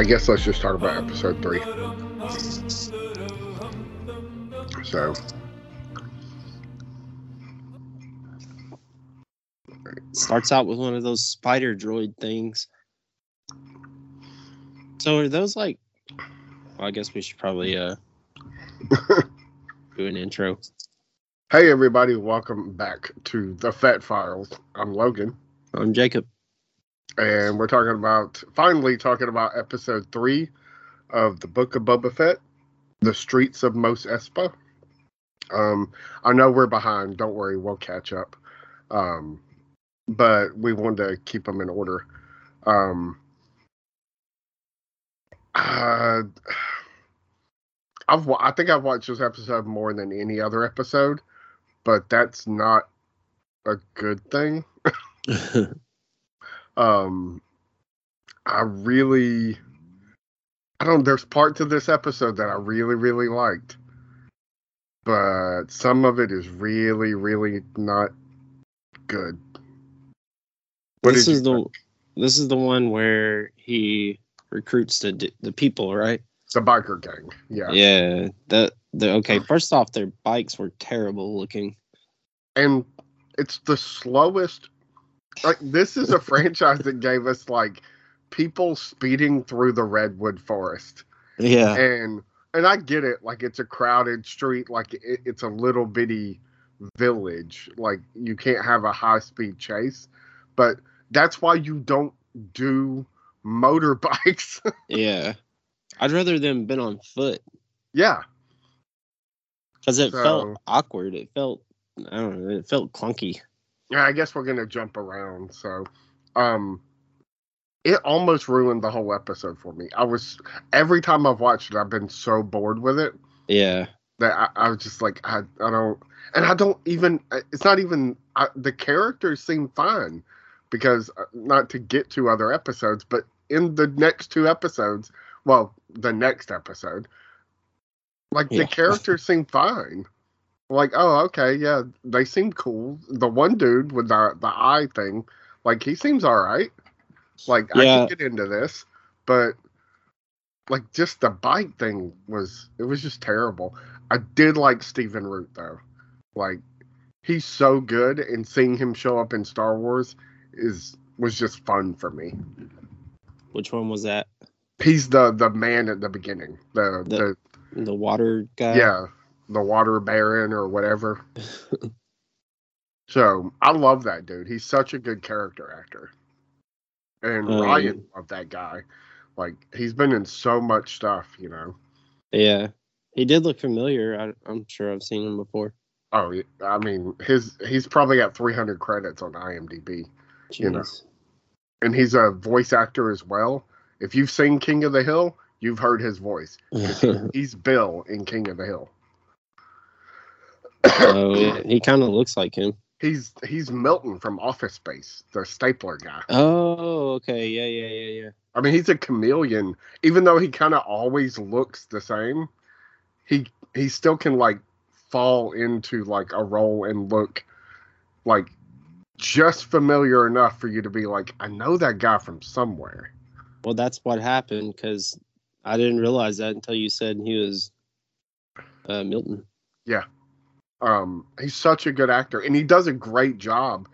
I guess let's just talk about episode three. So, Starts out with one of those spider droid things. So are those like? Well, I guess we should probably uh do an intro. hey everybody, welcome back to the Fett Files. I'm Logan, I'm Jacob. And we're talking about finally talking about episode three of the Book of Boba Fett, The Streets of Mos Espa. Um, I know we're behind. Don't worry, we'll catch up. Um, but we wanted to keep them in order. Um, uh, I've I think I've watched this episode more than any other episode, but that's not a good thing. Um, I really, I don't. There's parts of this episode that I really, really liked, but some of it is really, really not good. What this is the think? this is the one where he recruits the the people, right? the biker gang? Yeah. Yeah. The the okay. First off, their bikes were terrible looking. and it's the slowest. Like this is a franchise that gave us like people speeding through the redwood forest. Yeah. and and I get it. Like it's a crowded street. Like it, it's a little bitty village. Like you can't have a high speed chase, but that's why you don't do motorbikes. Yeah. I'd rather them been on foot yeah, because it So- felt awkward. It felt I don't know. It felt clunky. Yeah. I guess we're gonna jump around. So, um, it almost ruined the whole episode for me. I was every time I've watched it, I've been so bored with it Yeah. that I, I was just like I, I don't and I don't even it's not even I, the characters seem fine because uh, not to get to other episodes but in the next two episodes well the next episode like Yeah. the characters seem fine like oh okay yeah they seem cool the one dude with the the eye thing like he seems all right like I can get into this but like just the bike thing was it was just terrible. I did like Stephen Root though. Like he's so good and seeing him show up in Star Wars is was just fun for me. Which one was that? He's the the man at the beginning. The The- the, The water guy. yeah, the water baron or whatever. so I love that dude. He's such a good character actor. And Um, Ryan loved that guy. Like he's been in so much stuff, you know. Yeah. He did look familiar. I, I'm sure I've seen him before. Oh, I mean, his he's probably got 300 credits on IMDb, You know. And he's a voice actor as well. If you've seen King of the Hill, you've heard his voice. He's Bill in King of the Hill. Oh. He kind of looks like him. He's he's Milton from Office Space, the stapler guy. Oh, okay. Yeah, yeah, yeah, yeah. I mean, he's a chameleon. Even though he kind of always looks the same, he he still can like fall into like a role and look like just familiar enough for you to be like, I know that guy from somewhere. Well, that's what happened because I didn't realize that until you said he was uh, Milton. Um, he's such a good actor, and he does a great job.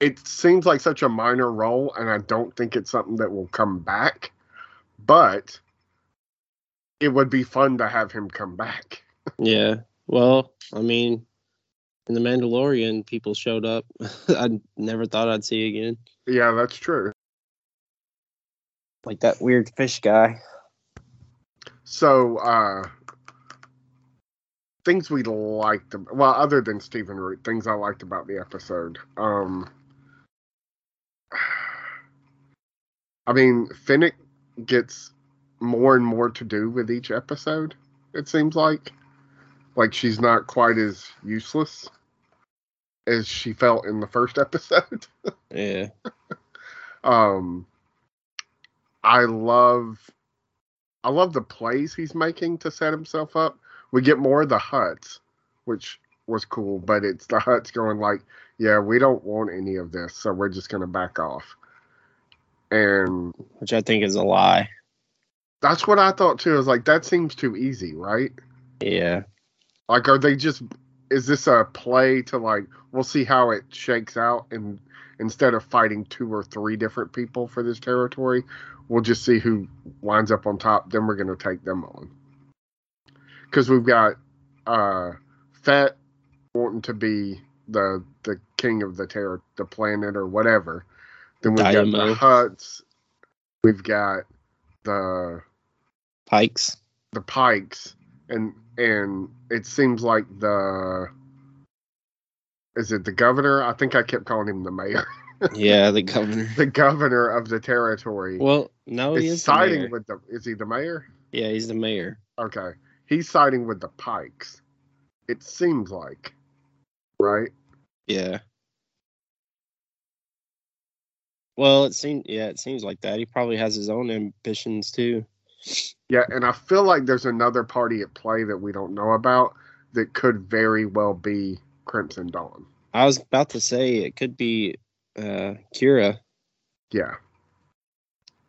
It seems like such a minor role, and I don't think it's something that will come back. But it would be fun to have him come back. Yeah. Well, I mean, in the Mandalorian, people showed up. I never thought I'd see again. Yeah, that's true. Like that weird fish guy. So, uh, things we liked, well, other than Stephen Root, things I liked about the episode. Um, I mean, Fennec gets more and more to do with each episode, it seems like. Like, she's not quite as useless as she felt in the first episode. Yeah. um i love i love the plays he's making to set himself up we get more of the Hutts which was cool but it's the Hutts going like yeah we don't want any of this so we're just going to back off and which I think is a lie. that's what I thought too. Is like that seems too easy, right? Yeah. Like, are they just? Is this a play to like? We'll see how it shakes out, and instead of fighting two or three different people for this territory, we'll just see who winds up on top. Then we're gonna take them on. Because we've got uh, Fett wanting to be the the king of the terror, the planet or whatever. Then we've got the Hutts. We've got the Pikes. the Pikes, and and it seems like the is it the governor? I think I kept calling him the mayor. Yeah, the governor. the governor of the territory Well, no, he is is the siding mayor. with the. Is he the mayor? Yeah, he's the mayor. Okay, he's siding with the Pikes. It seems like, right? Yeah. Well, it seems yeah, it seems like that. He probably has his own ambitions too. Yeah, and I feel like there's another party at play that we don't know about that could very well be Crimson Dawn. I was about to say it could be uh Qi'ra. Yeah.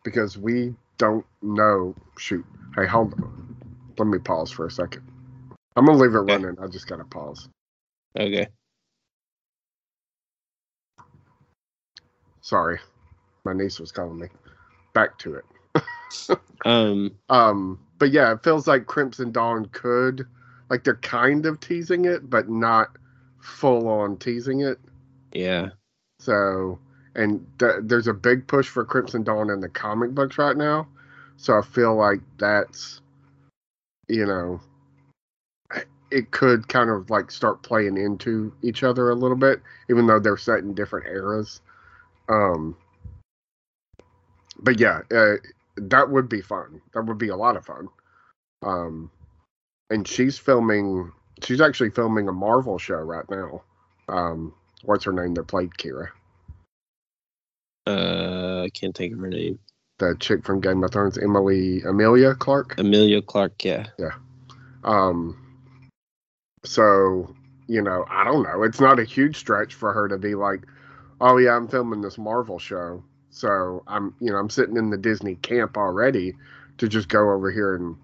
Because we don't know. Shoot. Hey, hold on. Let me pause for a second. I'm going to leave it Okay. running. I just got to pause. Okay. Sorry. My niece was calling me. Back to it. Um Um, but yeah, it feels like Crimson Dawn could, like they're kind of teasing it, but not full on teasing it. yeah. So, and th- there's a big push for Crimson Dawn in the comic books right now. So I feel like that's, you know, it could kind of like start playing into each other a little bit, even though they're set in different eras. Um, but yeah, uh, that would be fun. That would be a lot of fun. Um, and she's filming. She's actually filming a Marvel show right now. Um, what's her name that played Qi'ra? Uh I can't think of her name. The chick from Game of Thrones, Emily Emilia Clarke. Emilia Clarke, yeah. Yeah. Um, so you know, I don't know. It's not a huge stretch for her to be like, "Oh yeah, I'm filming this Marvel show." So I'm, you know, I'm sitting in the Disney camp already to just go over here and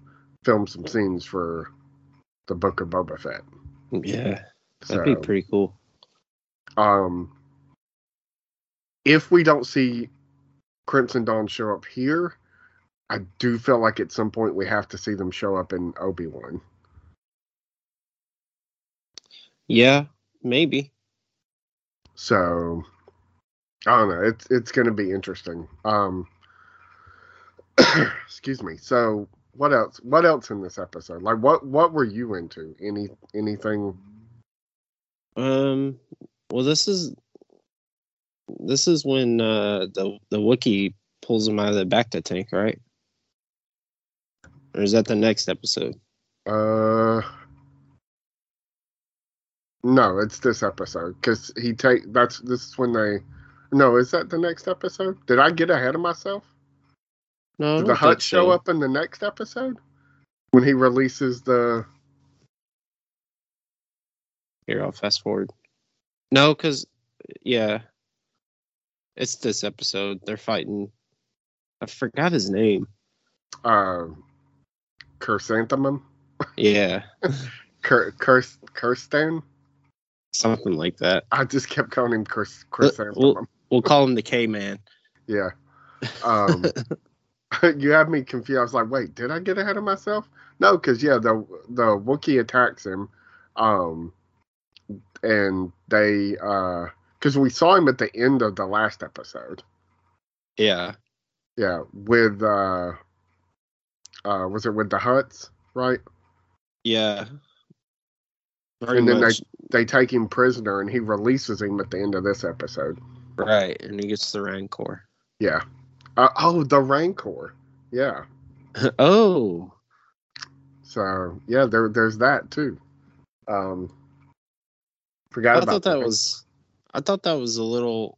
film some scenes for the Book of Boba Fett. Yeah. So, That'd be pretty cool. um, if we don't see Crimson Dawn show up here, I do feel like at some point we have to see them show up in Obi Wan. Yeah, maybe. So I don't know. It's it's going to be interesting. Um, excuse me. So what else? What else in this episode? Like what what were you into? Any anything? Um well this is this is when uh the the Wookiee pulls him out of the Bacta tank, right? Or is that the next episode? Uh, no, it's this episode because he take that's this is when they. No, is that the next episode? Did I get ahead of myself? No, Did the Hutt show so. up in the next episode when he releases the? Here, I'll fast forward. No, because yeah, it's this episode. They're fighting. I forgot his name. uh chrysanthemum Yeah, Cur- Cur- Krrsantan something like that. i just kept calling him Chris- Well- chrysanthemum We'll call him the K Man. yeah um you had me confused i was like wait did i get ahead of myself no because yeah the the Wookiee attacks him um and they uh because we saw him at the end of the last episode yeah, yeah with uh uh was it with the Hutts right yeah. Very And then they- much. they take him prisoner and he releases him at the end of this episode right, and he gets the Rancor. Yeah. Uh, oh, the Rancor. Yeah. oh, So yeah, there there's that too. Um, forgot I about thought that was. I thought that was a little.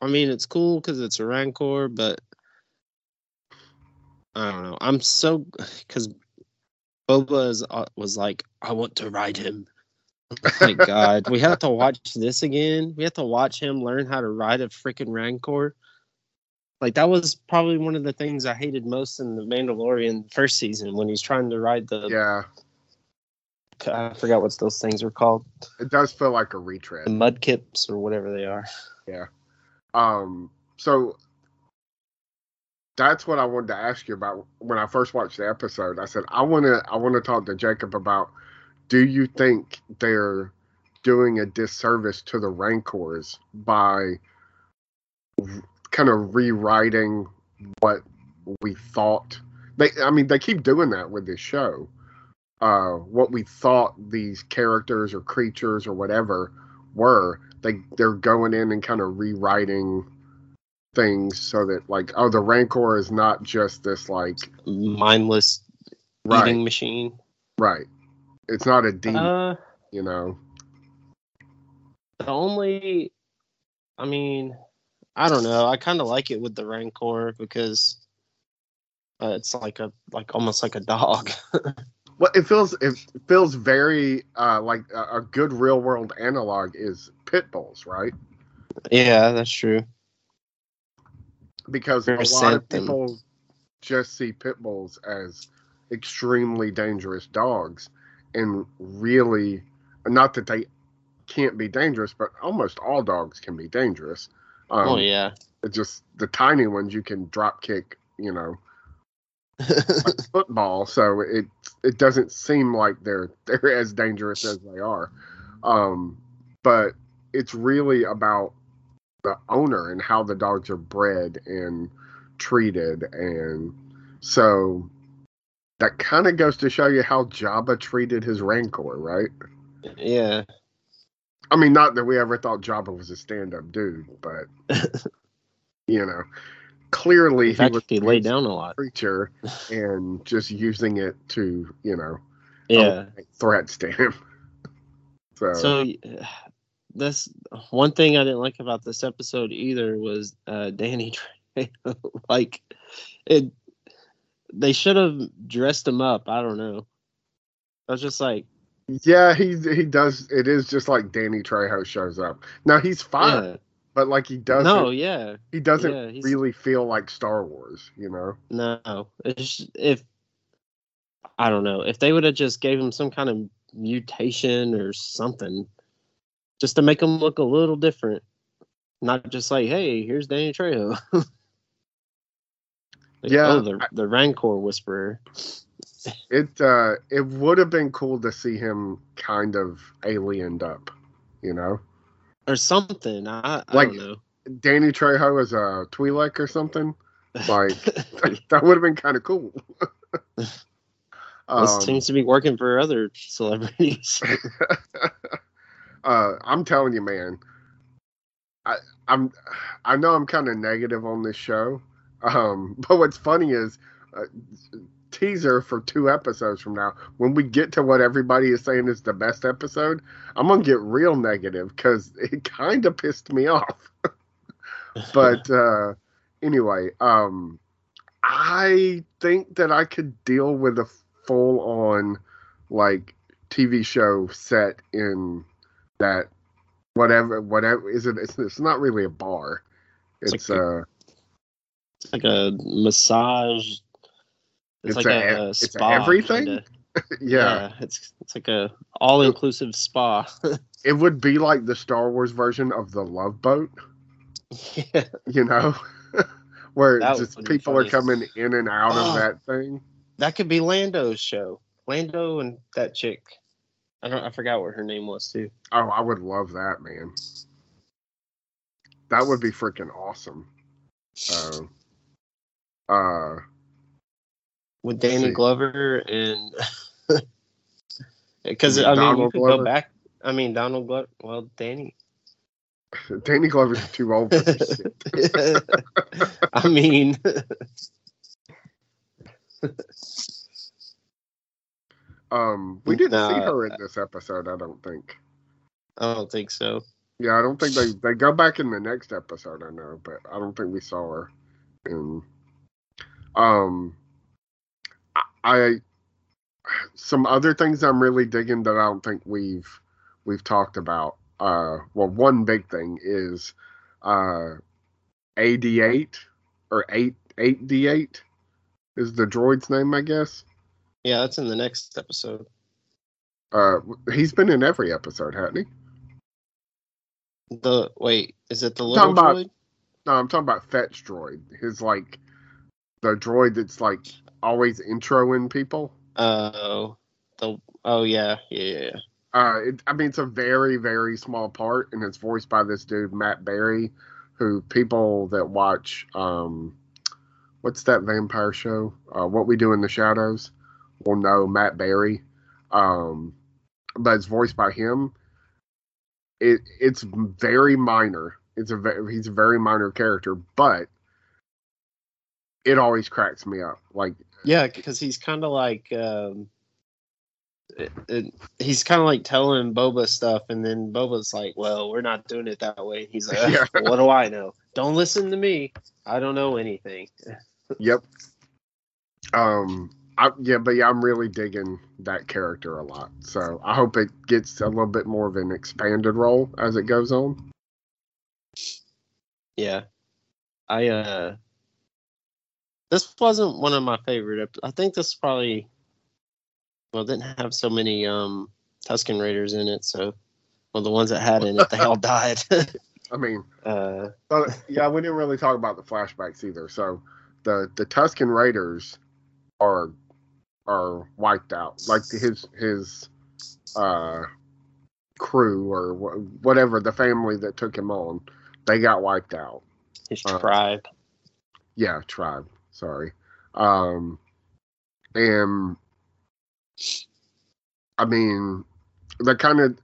I mean, it's cool because it's a Rancor, but I don't know. I'm so because Boba is, uh, was like, I want to ride him. My God, we have to watch this again. We have to watch him learn how to ride a freaking Rancor. Like that was probably one of the things I hated most in the Mandalorian first season when he's trying to ride the. Yeah, I forgot what those things are called. it does feel like a retread. The mud kips or whatever they are. Yeah. Um, so that's what I wanted to ask you about when I first watched the episode. I said I want to I want to talk to Jacob about do you think they're doing a disservice to the Rancors by kind of rewriting what we thought they I mean they keep doing that with this show. Uh what we thought these characters or creatures or whatever were they they're going in and kind of rewriting things so that like oh the rancor is not just this like Mindless right eating machine. right it's not a demon Uh, you know the only, I mean, I don't know. I kind of like it with the Rancor because uh, it's like a like almost like a dog. well it feels it feels very uh like a, a good real world analog is pit bulls right yeah, that's true. because a lot of scent them. people just see pit bulls as extremely dangerous dogs and really not that they can't be dangerous but almost all dogs can be dangerous um, oh yeah. it's just the tiny ones you can drop kick you know like football so it it doesn't seem like they're they're as dangerous as they are. Um but it's really about the owner and how the dogs are bred and treated and so that kind of goes to show you how Jabba treated his rancor right? Yeah. i mean not that we ever thought Jabba was a stand-up dude but you know clearly In fact, he was he laid down a lot. creature and just using it to, you know, Yeah. threats to him. so, So this one thing I didn't like about this episode either was uh, Danny like it, they should have dressed him up. I don't know. I was just like, yeah, he he does. It is just like Danny Trejo shows up. Now he's fine, but like he doesn't. no, yeah, he doesn't yeah, really feel like Star Wars. You know. no. It's if I don't know if they would have just gave him some kind of mutation or something, just to make him look a little different, not just like, hey, here's Danny Trejo. Like, Yeah, oh, the I- the Rancor Whisperer. It uh it would have been cool to see him kind of aliened up. You know, or something. I, I Like- don't know. Danny Trejo as a Twi'lek or something. Like that would have been kind of cool. this Um, seems to be working for other celebrities. uh, I'm telling you, man. I I'm I know I'm kind of negative on this show, um, but what's funny is uh, teaser for two episodes from now. When we get to what everybody is saying is the best episode, I'm gonna get real negative because it kind of pissed me off. but uh, anyway, um, I think that I could deal with a full on like TV show set in that whatever whatever is it it's, it's not really a bar It's it's, like uh it's like a massage. It's It's, like a- a, a spa. everything? kinda. yeah. it's it's like a all inclusive spa. it would be like the star wars version of the love boat yeah. you know where just people are coming in and out Oh. of that thing That could be Lando's show. Lando and that chick. I don't I forgot what her name was too. oh i would love that man that would be freaking awesome uh, uh With Danny. Glover and because I mean you could Glover? go back. I mean Donald Glover. Well, Danny. danny glover's too old for this shit. I mean, um we didn't see her in this episode i don't think I don't think so. Yeah, I don't think they they go back in the next episode. I know, but I don't think we saw her. And um, I, some other things I'm really digging that I don't think we've we've talked about. Uh, well, one big thing is uh, AD8 or or eight eight D eight is the droid's name, I guess. Yeah, that's in the next episode. Uh, he's been in every episode, hasn't he? The wait, is it the Talking little about- droid? No, I'm talking about Fetch Droid. His like the droid that's like always introing people. Oh, the oh yeah, yeah. Uh, it, I mean, it's a very, very small part, and it's voiced by this dude Matt Berry, who people that watch, um, what's that vampire show? Uh, what We Do in the Shadows, will know Matt Berry. Um, but it's voiced by him. It it's very minor. It's a he's a very minor character, but it always cracks me up. Like Yeah, because he's kind of like um, it, it, he's kind of like telling Boba stuff, and then Boba's like, "Well, we're not doing it that way." He's like, Yeah. "What do I know? Don't listen to me. I don't know anything." Yep. Um. I, yeah, but yeah, I'm really digging that character a lot. So I hope it gets a little bit more of an expanded role as it goes on. Yeah, I uh, this wasn't one of my favorite. I think this probably well didn't have so many um Tusken Raiders in it, so well the ones that had in it they all died. I mean, uh, but yeah, we didn't really talk about the flashbacks either. So the the Tusken Raiders are are wiped out. Like his his uh crew or wh- whatever the family that took him on, they got wiped out. his Uh, tribe. yeah tribe sorry. Um and i mean the kind of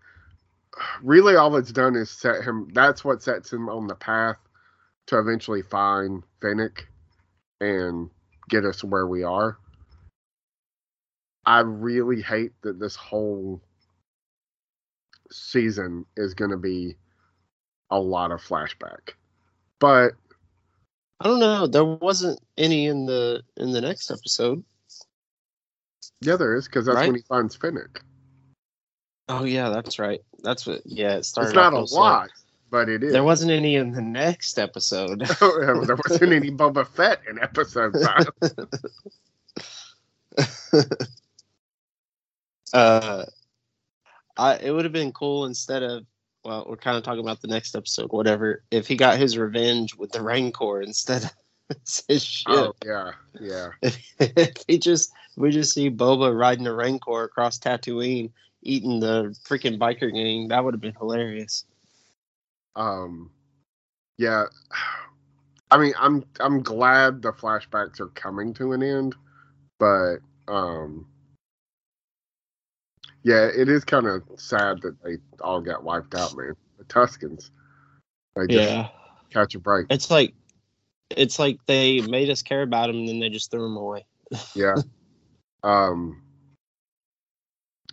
really all it's done is set him that's what sets him on the path to eventually find Fennec and get us where we are. I really hate that this whole season is going to be a lot of flashback. But I don't know. There wasn't any in the in the next episode. Yeah, there is because that's Right? when he finds Fennec. Oh yeah, that's right. That's what. Yeah, it started. It's not a lot, but it is. There wasn't any in the next episode. there wasn't any Boba Fett in episode five. uh, I it would have been cool instead of well, we're kind of talking about the next episode, whatever. If he got his revenge with the Rancor instead of his ship, oh yeah, yeah. if he just we just see Boba riding a Rancor across Tatooine, eating the freaking biker gang, that would have been hilarious. Um, yeah. I mean, I'm I'm glad the flashbacks are coming to an end, but um, yeah, it is kind of sad that they all got wiped out, man. The Tuskens, they just Yeah, catch a break. it's like it's like they made us care about them, and then they just threw them away. Yeah. um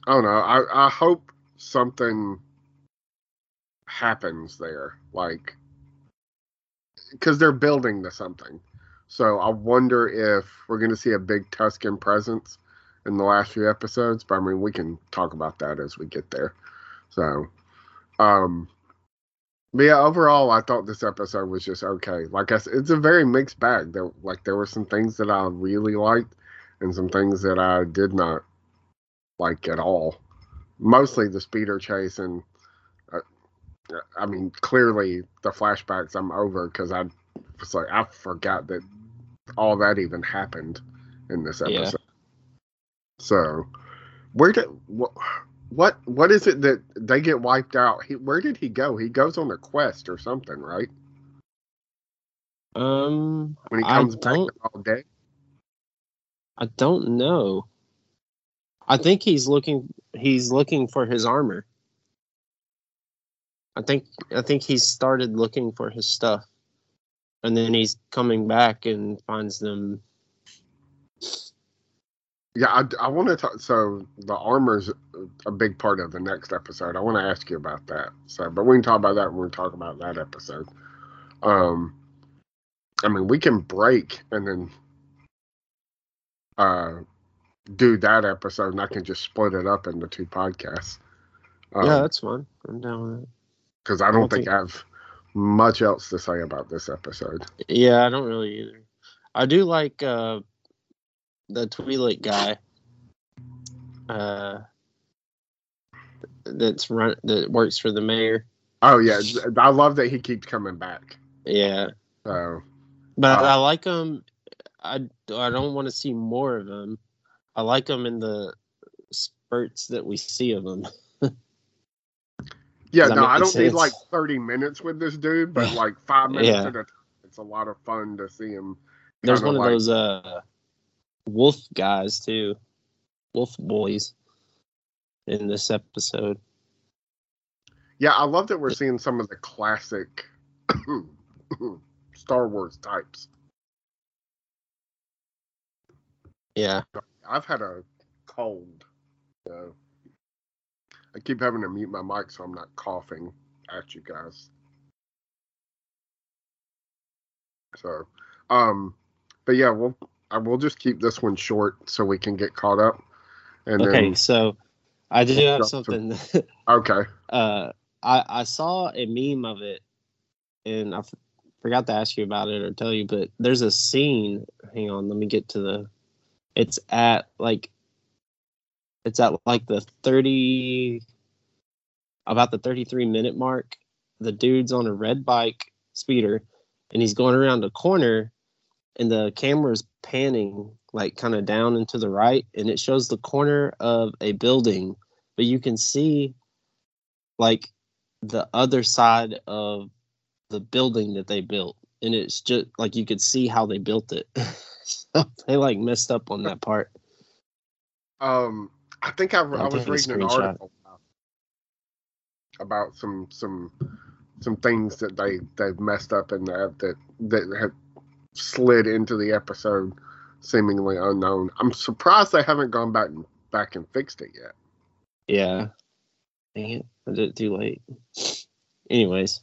I don't know. I I hope something happens there. Like cuz they're building to something. So I wonder if we're going to see a big Tusken presence in the last few episodes, but I mean we can talk about that as we get there. So um but yeah, overall, I thought this episode was just okay. Like I said, it's a very mixed bag. There, like there were some things that I really liked, and some things that I did not like at all. Mostly the speeder chase, and uh, I mean, clearly the flashbacks I'm over because I was like, I forgot that all that even happened in this Yeah. So, where did what? What what is it that they get wiped out? He, where did he go? He goes on a quest or something, right? Um, When he comes back all day. I don't know. I think he's looking. He's looking for his armor. I think. I think he's started looking for his stuff, and then he's coming back and finds them. Yeah, I, I want to talk. So the armor's a big part of the next episode. I want to ask you about that. So, but we can talk about that when we talk about that episode. Um, I mean, we can break and then uh do that episode, and I can just split it up into two podcasts. yeah, Um, that's fine. I'm down with it. because I don't don't think think- I have much else to say about this episode. Yeah, I don't really either. I do like uh, the Twi'lek guy. Uh, that's run that works for the mayor. Oh yeah, I love that he keeps coming back. Yeah, So but Uh, I like him. I I don't want to see more of him. I like him in the spurts that we see of him. yeah, no, I don't need like thirty minutes with this dude, but like five minutes Yeah. at a time, it's a lot of fun to see him. There's one of like- those uh wolf guys too, wolf boys in this episode. Yeah, I love that we're seeing some of the classic Star Wars types. Yeah, I've had a cold. So I keep having to mute my mic so I'm not coughing at you guys. So, um, but yeah, we'll I will just keep this one short so we can get caught up. And okay, so I do have something. okay, uh, I I saw a meme of it, and I f- forgot to ask you about it or tell you, but there's a scene. Hang on, let me get to the. It's at like. It's at like the thirty. About the thirty-three minute mark. The dude's on a red bike speeder, and he's going around a corner, and the camera is panning like kind of down and to the right, and it shows the corner of a building, but you can see like the other side of the building that they built and it's just like you could see how they built it. So they like messed up on that part. Um, I think I, I I'll was reading an article about some some some things that they they've messed up in that that that have slid into the episode seemingly unknown. I'm surprised they haven't gone back and back and fixed it yet. yeah dang it i did it too late anyways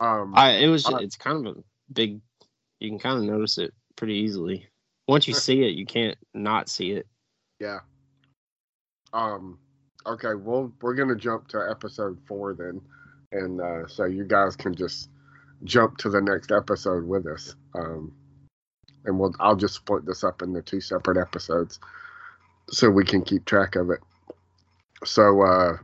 Um, i it was I- it's kind of a big you can kind of notice it pretty easily once you see it you can't not see it yeah. Um, okay. Well, we're gonna jump to episode four then, and uh, so you guys can just jump to the next episode with us. Um, and we'll I'll just split this up into two separate episodes so we can keep track of it. So uh,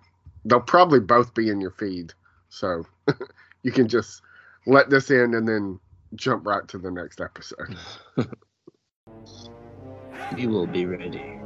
they'll probably both be in your feed, so you can just let this in and then jump right to the next episode. you will be ready